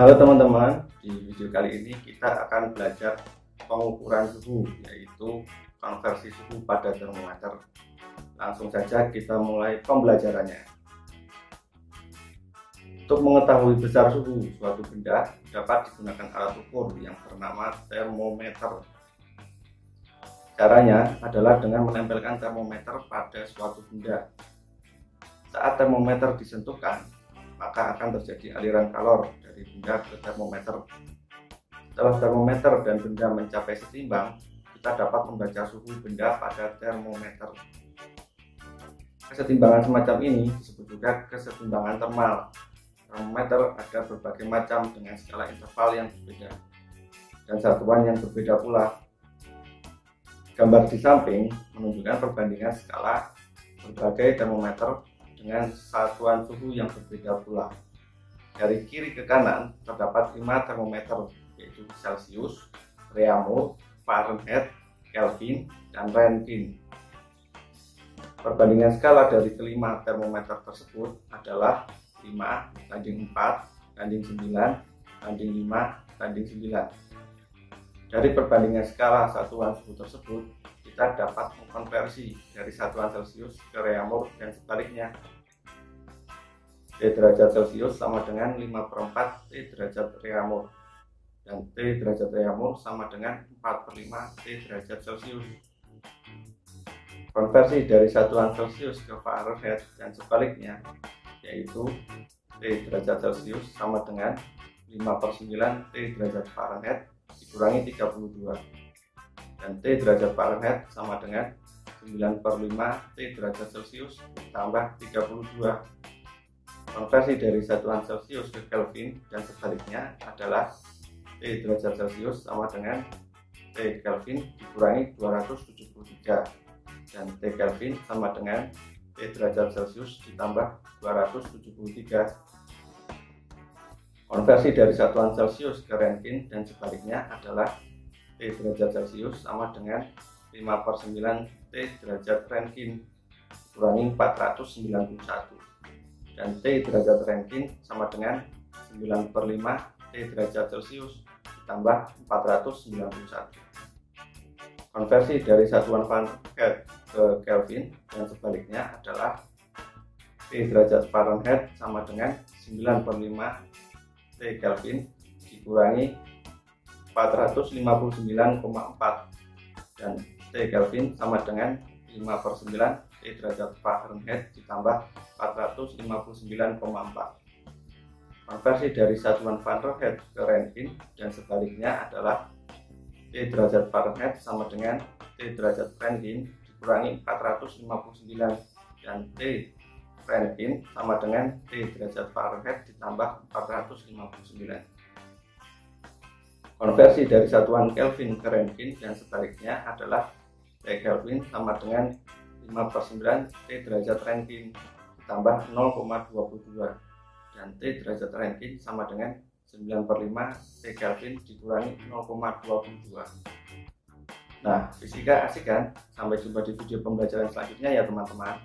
Halo teman-teman, di video kali ini kita akan belajar pengukuran suhu yaitu konversi suhu pada termometer. Langsung saja kita mulai pembelajarannya. Untuk mengetahui besar suhu suatu benda dapat digunakan alat ukur yang bernama termometer. Caranya adalah dengan menempelkan termometer pada suatu benda. Saat termometer disentuhkan, maka akan terjadi aliran kalor benda ke termometer. Setelah termometer dan benda mencapai setimbang, kita dapat membaca suhu benda pada termometer. Kesetimbangan semacam ini disebut juga kesetimbangan termal. Termometer ada berbagai macam dengan skala interval yang berbeda dan satuan yang berbeda pula. Gambar di samping menunjukkan perbandingan skala berbagai termometer dengan satuan suhu yang berbeda pula. Dari kiri ke kanan terdapat 5 termometer yaitu Celsius, Reaumur, Fahrenheit, Kelvin, dan Rentgen. Perbandingan skala dari kelima termometer tersebut adalah 5 banding 4 banding 9 banding 5 banding 9. Dari perbandingan skala satuan suhu tersebut, kita dapat mengkonversi dari satuan Celsius ke Reaumur dan sebaliknya. T derajat Celsius sama dengan 5 per 4 T derajat Reaumur dan T derajat Reaumur sama dengan 4 per 5 T derajat Celsius. Konversi dari satuan Celsius ke Fahrenheit dan sebaliknya yaitu T derajat Celsius sama dengan 5 per 9 T derajat Fahrenheit dikurangi 32 dan T derajat Fahrenheit sama dengan 9 per 5 T derajat Celcius ditambah 32 konversi dari satuan Celcius ke Kelvin dan sebaliknya adalah T derajat Celcius sama dengan T Kelvin dikurangi 273 dan T Kelvin sama dengan T derajat Celcius ditambah 273 konversi dari satuan Celcius ke Rentgen dan sebaliknya adalah T derajat Celcius sama dengan 5 per 9 T derajat Rentgen kurangi 491 dan T derajat Rentgen sama dengan 9 per 5 T derajat Celcius ditambah 491 konversi dari satuan Fahrenheit ke Kelvin dan sebaliknya adalah T derajat Fahrenheit sama dengan 9 per 5 T Kelvin dikurangi 459,4 dan T Kelvin sama dengan 5 per 9 T derajat Fahrenheit ditambah 459,4 konversi dari satuan Fahrenheit ke Rentgen dan sebaliknya adalah T derajat Fahrenheit sama dengan T derajat Rentgen dikurangi 459 dan T Rentgen sama dengan T derajat Fahrenheit ditambah 459 Konversi dari satuan Kelvin ke Rentgen dan sebaliknya adalah T Kelvin sama dengan 5 per 9 T derajat Rentgen ditambah 0,22 dan T derajat Rentgen sama dengan 9 per 5 T Kelvin dikurangi 0,22 Nah, fisika asik kan? Sampai jumpa di video pembelajaran selanjutnya ya teman-teman.